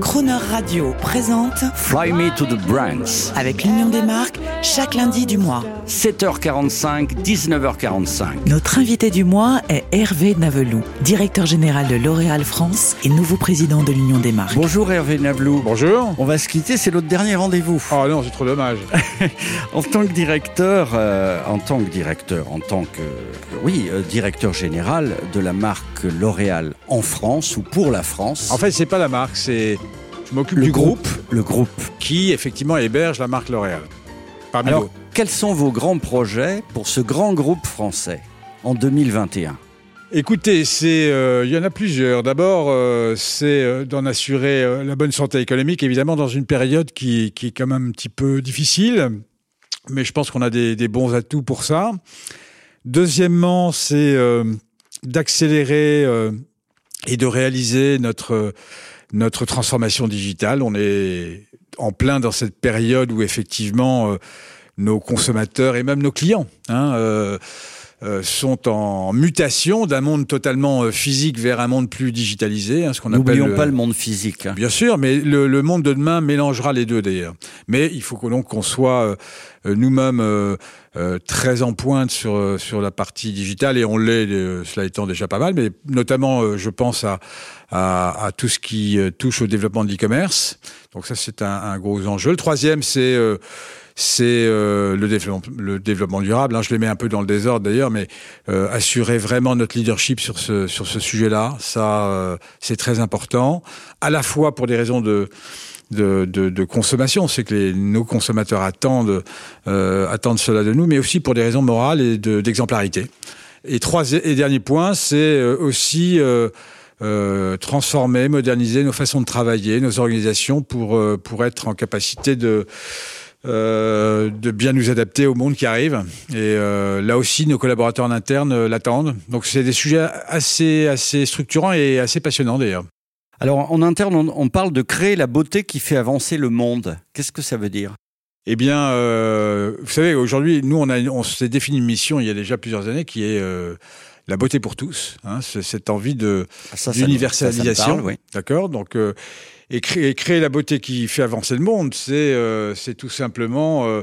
Croner Radio présente Fly Me to the Brands. avec l'Union des marques chaque lundi du mois. 7h45, 19h45. Notre invité du mois est Hervé Navelou, directeur général de L'Oréal France et nouveau président de l'Union des marques. Bonjour Hervé Nablou. Bonjour. On va se quitter, c'est notre dernier rendez-vous. Oh non, c'est trop dommage. En tant que directeur, euh, en tant que directeur, en tant que, oui, euh, directeur général de la marque L'Oréal en France ou pour la France. En fait, c'est pas la marque, c'est je m'occupe du groupe, Le groupe. qui effectivement héberge la marque L'Oréal. Parmi Alors, quels sont vos grands projets pour ce grand groupe français en 2021 Écoutez, c'est euh, il y en a plusieurs. D'abord, euh, c'est euh, d'en assurer la bonne santé économique, évidemment dans une période qui, qui est quand même un petit peu difficile, mais je pense qu'on a des, des bons atouts pour ça. Deuxièmement, c'est d'accélérer et de réaliser notre notre transformation digitale. On est en plein dans cette période où effectivement euh, nos consommateurs et même nos clients hein, euh, euh, sont en mutation d'un monde totalement euh, physique vers un monde plus digitalisé, hein, ce qu'on appelle. N'oublions pas le monde physique. hein. Bien sûr, mais le, le monde de demain mélangera les deux d'ailleurs. Mais il faut que donc qu'on soit euh, euh, nous-mêmes euh, très en pointe sur euh, sur la partie digitale et on l'est, euh, cela étant déjà pas mal. Mais notamment, je pense à, à à tout ce qui touche au développement de l'e-commerce. Donc ça, c'est un, gros enjeu. Le troisième, c'est c'est le, développement, le développement durable. hein. je les mets un peu dans le désordre d'ailleurs, mais assurer vraiment notre leadership sur ce sur ce sujet-là, ça c'est très important. À la fois pour des raisons de de, de, de consommation, c'est que les, nos consommateurs attendent euh, attendent cela de nous, mais aussi pour des raisons morales et de- d'exemplarité. et trois et dernier point, c'est euh, aussi euh, euh, transformer, moderniser nos façons de travailler, nos organisations pour euh, pour être en capacité de euh, de bien nous adapter au monde qui arrive. Et euh, là aussi, nos collaborateurs en interne euh, l'attendent. Donc, c'est des sujets assez, assez structurants et assez passionnants d'ailleurs. Alors, en interne, on, on parle de créer la beauté qui fait avancer le monde. Qu'est-ce que ça veut dire? Eh bien, euh, vous savez, aujourd'hui, nous, on, a, on s'est défini une mission il y a déjà plusieurs années qui est euh, la beauté pour tous. Hein, c'est cette envie de Ah, d'universalisation. oui. D'accord? Donc, euh, et, créer, et créer la beauté qui fait avancer le monde, c'est euh, c'est tout simplement euh,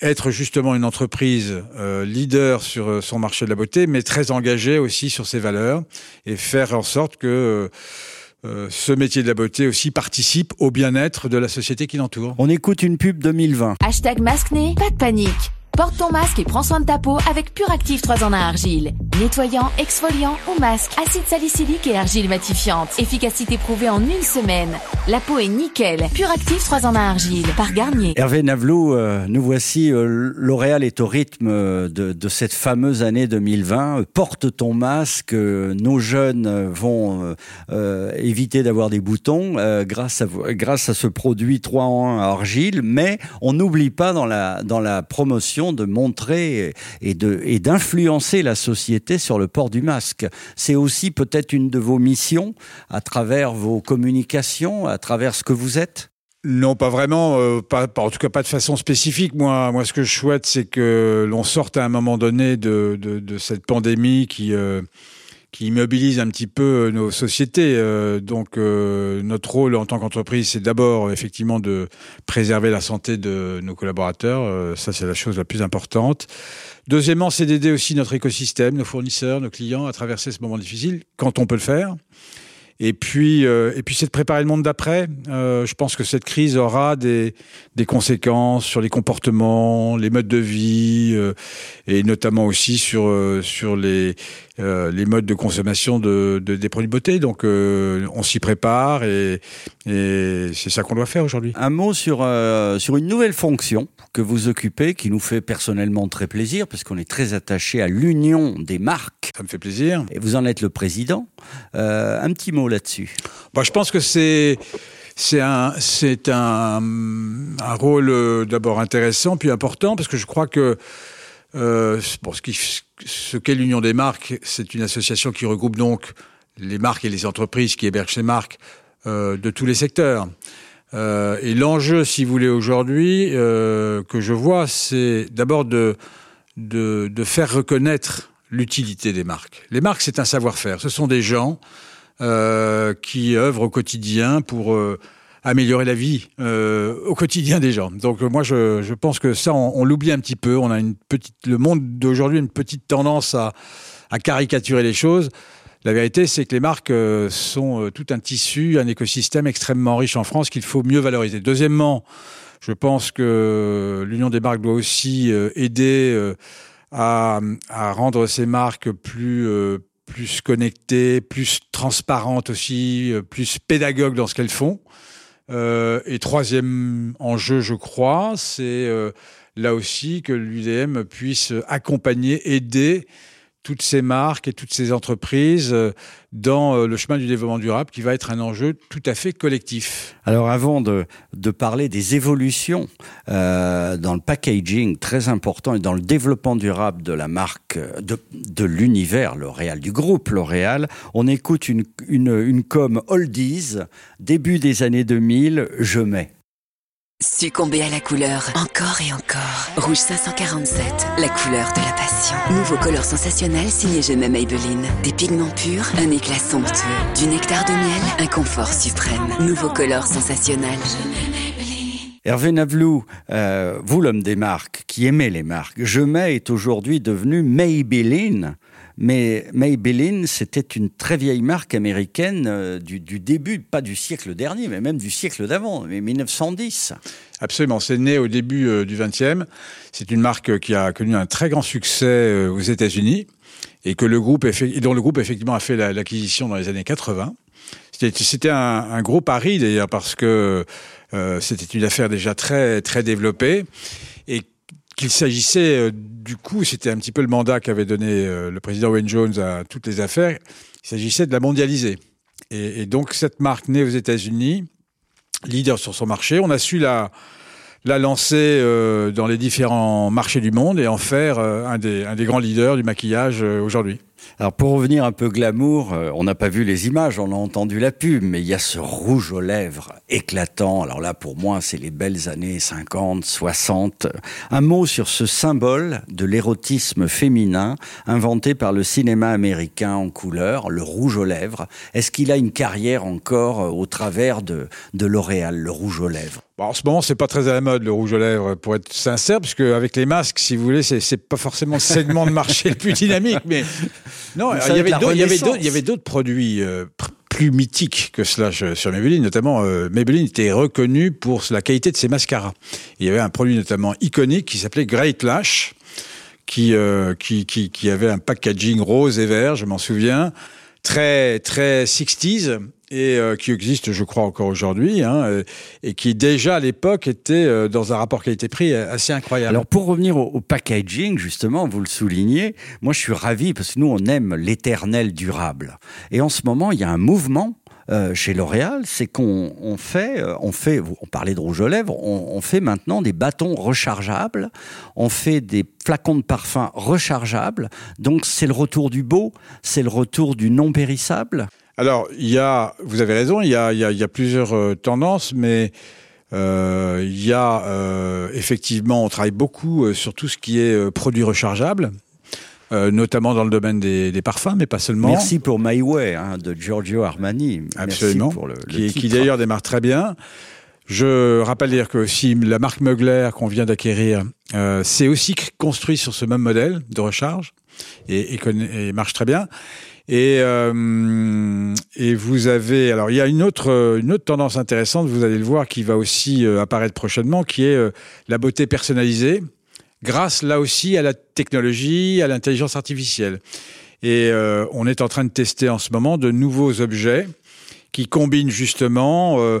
être justement une entreprise euh, leader sur son marché de la beauté, mais très engagée aussi sur ses valeurs et faire en sorte que euh, euh, ce métier de la beauté aussi participe au bien-être de la société qui l'entoure. On écoute une pub 2020. Hashtag masque-né, pas de panique. Porte ton masque et prends soin de ta peau avec Puractive 3 en 1 argile. Nettoyant, exfoliant ou masque, acide salicylique et argile matifiante. Efficacité prouvée en une semaine. La peau est nickel. Puractive 3 en 1 argile par Garnier. Hervé Navelou, euh, nous voici. euh, L'Oréal est au rythme euh, de, de cette fameuse année 2020. Euh, Porte ton masque. euh, nos jeunes vont éviter d'avoir des boutons grâce, à, grâce à ce produit 3 en 1 à argile. Mais on n'oublie pas dans la, dans la promotion de montrer et et d'influencer la société sur le port du masque. C'est aussi peut-être une de vos missions à travers vos communications, à travers ce que vous êtes? Non, pas vraiment, euh, pas, en tout cas pas de façon spécifique. Moi, moi, ce que je souhaite, c'est que l'on sorte à un moment donné de, de, de cette pandémie qui euh, qui immobilise un petit peu nos sociétés. Euh, donc, euh, notre rôle en tant qu'entreprise, c'est d'abord effectivement de préserver la santé de nos collaborateurs. Euh, ça, c'est la chose la plus importante. Deuxièmement, c'est d'aider aussi notre écosystème, nos fournisseurs, nos clients à traverser ce moment difficile quand on peut le faire. Et puis, euh, et puis c'est de préparer le monde d'après. Euh, je pense que cette crise aura des, des conséquences sur les comportements, les modes de vie, euh, et notamment aussi sur, euh, sur les, euh, les modes de consommation de, de- des produits de beauté. Donc, euh, on s'y prépare et, et c'est ça qu'on doit faire aujourd'hui. Un mot sur, euh, sur une nouvelle fonction que vous occupez, qui nous fait personnellement très plaisir, parce qu'on est très attaché à l'union des marques, Ça me fait plaisir. et vous en êtes le président. Un petit mot là-dessus. Bah, je pense que c'est c'est un c'est un, un rôle d'abord intéressant puis important parce que je crois que euh, bon, ce ce qu'est l'Union des marques, c'est une association qui regroupe donc les marques et les entreprises qui hébergent ces marques euh, de tous les secteurs. Euh, et l'enjeu, si vous voulez, aujourd'hui, euh, que je vois, c'est d'abord de, de, de faire reconnaître l'utilité des marques. Les marques, c'est un savoir-faire. Ce sont des gens euh, qui œuvrent au quotidien pour euh, améliorer la vie euh, au quotidien des gens. Donc moi, je, je pense que ça, on, on l'oublie un petit peu. On a une petite, le monde d'aujourd'hui, une petite tendance à, à caricaturer les choses. La vérité, c'est que les marques euh, sont euh, tout un tissu, un écosystème extrêmement riche en France qu'il faut mieux valoriser. Deuxièmement, je pense que l'Union des marques doit aussi euh, aider à, à, rendre ces marques plus plus connectées, plus transparentes aussi, plus pédagogues dans ce qu'elles font. Euh, et troisième enjeu, je crois, c'est euh, là aussi que l'UDM puisse accompagner, aider toutes ces marques et toutes ces entreprises euh, dans euh, le chemin du développement durable qui va être un enjeu tout à fait collectif. Alors avant de, parler des évolutions euh, dans le packaging très important et dans le développement durable de la marque, de, de l'univers L'Oréal, du groupe L'Oréal, on écoute une, une, une com oldies, début des années 2000, Je mets. Succomber à la couleur, encore et encore. Rouge 547, la couleur de la passion. Nouveau color sensationnel signé m'aime Maybelline. Des pigments purs, un éclat somptueux. Du nectar de miel, un confort suprême. Nouveau color sensationnel. Hervé Navlou, euh, vous l'homme des marques, qui aimait les marques, mets est aujourd'hui devenu Maybelline. Mais Maybelline, c'était une très vieille marque américaine euh, du, début, pas du siècle dernier, mais même du siècle d'avant, mais 1910. Absolument, c'est né au début euh, du XXe. C'est une marque qui a connu un très grand succès euh, aux États-Unis et que le groupe, dont le groupe effectivement a fait l'acquisition dans les années 80. C'était un, gros pari d'ailleurs parce que c'était une affaire déjà très très développée et qu'il s'agissait euh, du coup, c'était un petit peu le mandat qu'avait donné euh, le président Wayne Jones à toutes les affaires, il s'agissait de la mondialiser. Et, donc cette marque née aux États-Unis, leader sur son marché, on a su la, la lancer euh, dans les différents marchés du monde et en faire un, des, grands leaders du maquillage aujourd'hui. Alors pour revenir un peu glamour, euh, on n'a pas vu les images, on a entendu la pub, mais il y a ce rouge aux lèvres éclatant. Alors là, pour moi, c'est les belles années 50, 60. Un mot sur ce symbole de l'érotisme féminin inventé par le cinéma américain en couleur, le rouge aux lèvres. Est-ce qu'il a une carrière encore euh, au travers de, de L'Oréal, le rouge aux lèvres? En ce moment, c'est pas très à la mode le rouge aux lèvres, pour être sincère, puisque avec les masques, si vous voulez, c'est pas forcément le segment de marché le plus dynamique, mais non, il y, avait il y avait d'autres produits euh, plus mythiques que cela sur Maybelline, notamment euh, Maybelline était reconnu pour la qualité de ses mascaras. Il y avait un produit notamment iconique qui s'appelait Great Lash, qui, euh, qui, qui, qui avait un packaging rose et vert, je m'en souviens, très très 60s et euh, qui existe, je crois, encore aujourd'hui, hein, euh, et qui déjà à l'époque était euh, dans un rapport qualité-prix assez incroyable. Alors pour revenir au, au, packaging, justement, vous le soulignez, moi je suis ravi parce que nous on aime l'éternel durable. Et en ce moment, il y a un mouvement euh, chez L'Oréal, c'est qu'on on fait, on fait, on parlait de rouge aux lèvres, on, fait maintenant des bâtons rechargeables, on fait des flacons de parfum rechargeables. Donc c'est le retour du beau, c'est le retour du non périssable. Alors, il y a, vous avez raison, il y a, y a, plusieurs euh, tendances, mais euh, il y a euh, effectivement, on travaille beaucoup euh, sur tout ce qui est euh, produits rechargeables. Notamment dans le domaine des, des, parfums, mais pas seulement. Merci pour My Way hein, de Giorgio Armani. Absolument. Merci pour le, le qui, qui d'ailleurs démarre très bien. Je rappelle dire que si la marque Mugler qu'on vient d'acquérir, euh, c'est aussi construit sur ce même modèle de recharge et, et, et marche très bien. Et, euh, et vous avez alors il y a une autre une autre tendance intéressante, vous allez le voir, qui va aussi euh, apparaître prochainement, qui est euh, la beauté personnalisée, grâce là aussi à la technologie, à l'intelligence artificielle. Et euh, on est en train de tester en ce moment de nouveaux objets qui combinent justement euh,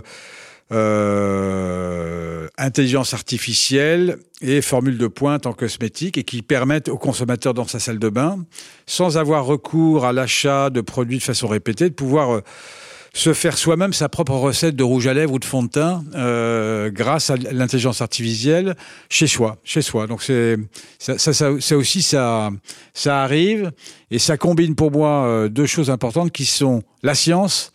euh, intelligence artificielle et formule de pointe en cosmétique et qui permettent aux consommateurs dans sa salle de bain, sans avoir recours à l'achat de produits de façon répétée, de pouvoir euh, se faire soi-même sa propre recette de rouge à lèvres ou de fond de teint euh, grâce à l'intelligence artificielle chez soi, chez soi. Donc c'est ça, aussi ça ça arrive et ça combine pour moi euh, deux choses importantes qui sont la science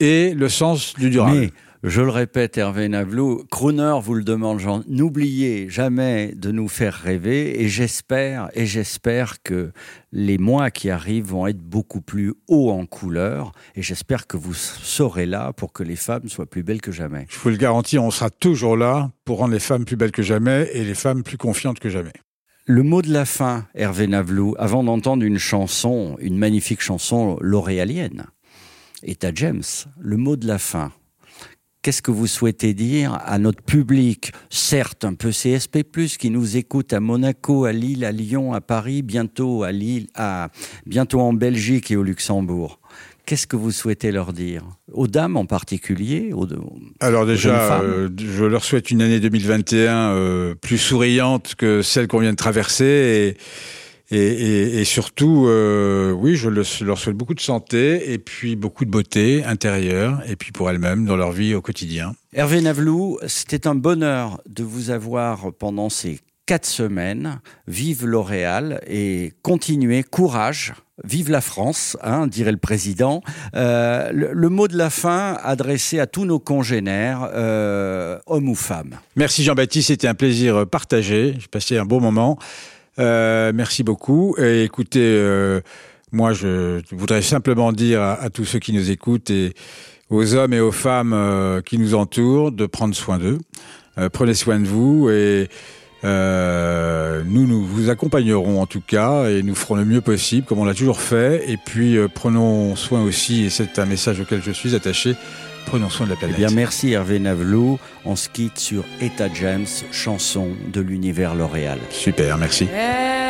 et le sens du durable. Je le répète, Hervé Navlou, Crooner vous le demande, n'oubliez jamais de nous faire rêver et j'espère, et j'espère que les mois qui arrivent vont être beaucoup plus hauts en couleur et j'espère que vous serez là pour que les femmes soient plus belles que jamais. Je vous le garantis, on sera toujours là pour rendre les femmes plus belles que jamais et les femmes plus confiantes que jamais. Le mot de la fin, Hervé Navlou, avant d'entendre une chanson, une magnifique chanson l'oréalienne, Eta James, le mot de la fin qu'est-ce que vous souhaitez dire à notre public, certes un peu CSP+, qui nous écoute à Monaco, à Lille, à Lyon, à Paris, bientôt à Lille, à, bientôt en Belgique et au Luxembourg. Qu'est-ce que vous souhaitez leur dire? Aux dames en particulier aux, Alors déjà, euh, je leur souhaite une année 2021 euh, plus souriante que celle qu'on vient de traverser et et, et, et surtout, euh, oui, je leur souhaite beaucoup de santé et puis beaucoup de beauté intérieure et puis pour elles-mêmes dans leur vie au quotidien. Hervé Navelou, c'était un bonheur de vous avoir pendant ces quatre semaines. Vive L'Oréal et continuez, courage. Vive la France, hein, dirait le président. Euh, le, le, mot de la fin adressé à tous nos congénères, euh, hommes ou femmes. Merci Jean-Baptiste, c'était un plaisir partagé. J'ai passé un bon moment. Euh, merci beaucoup. Et écoutez, euh, moi, je voudrais simplement dire à, tous ceux qui nous écoutent et aux hommes et aux femmes euh, qui nous entourent de prendre soin d'eux. Prenez soin de vous et nous, nous vous accompagnerons en tout cas et nous ferons le mieux possible, comme on l'a toujours fait. Et puis, prenons soin aussi, et c'est un message auquel je suis attaché, Prenons soin de la planète. Eh bien, merci Hervé Navelot. On se quitte sur Eta James, chanson de l'univers L'Oréal. Super, merci. At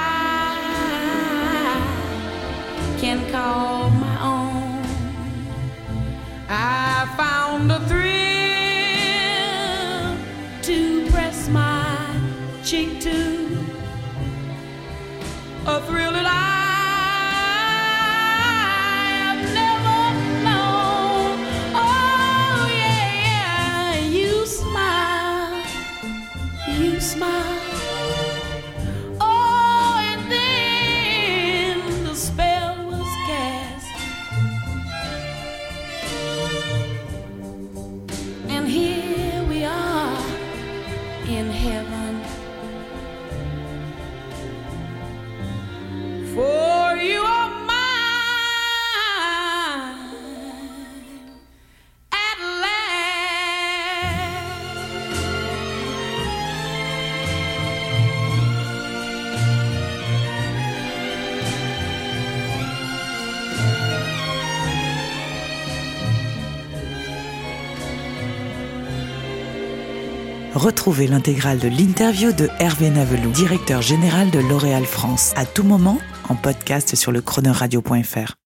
cheek to a thrill that I have never known. Oh yeah, yeah, you smile, you smile. Retrouvez l'intégrale de l'interview de Hervé Navelou, directeur général de L'Oréal France, à tout moment en podcast sur le chroneuradio.fr.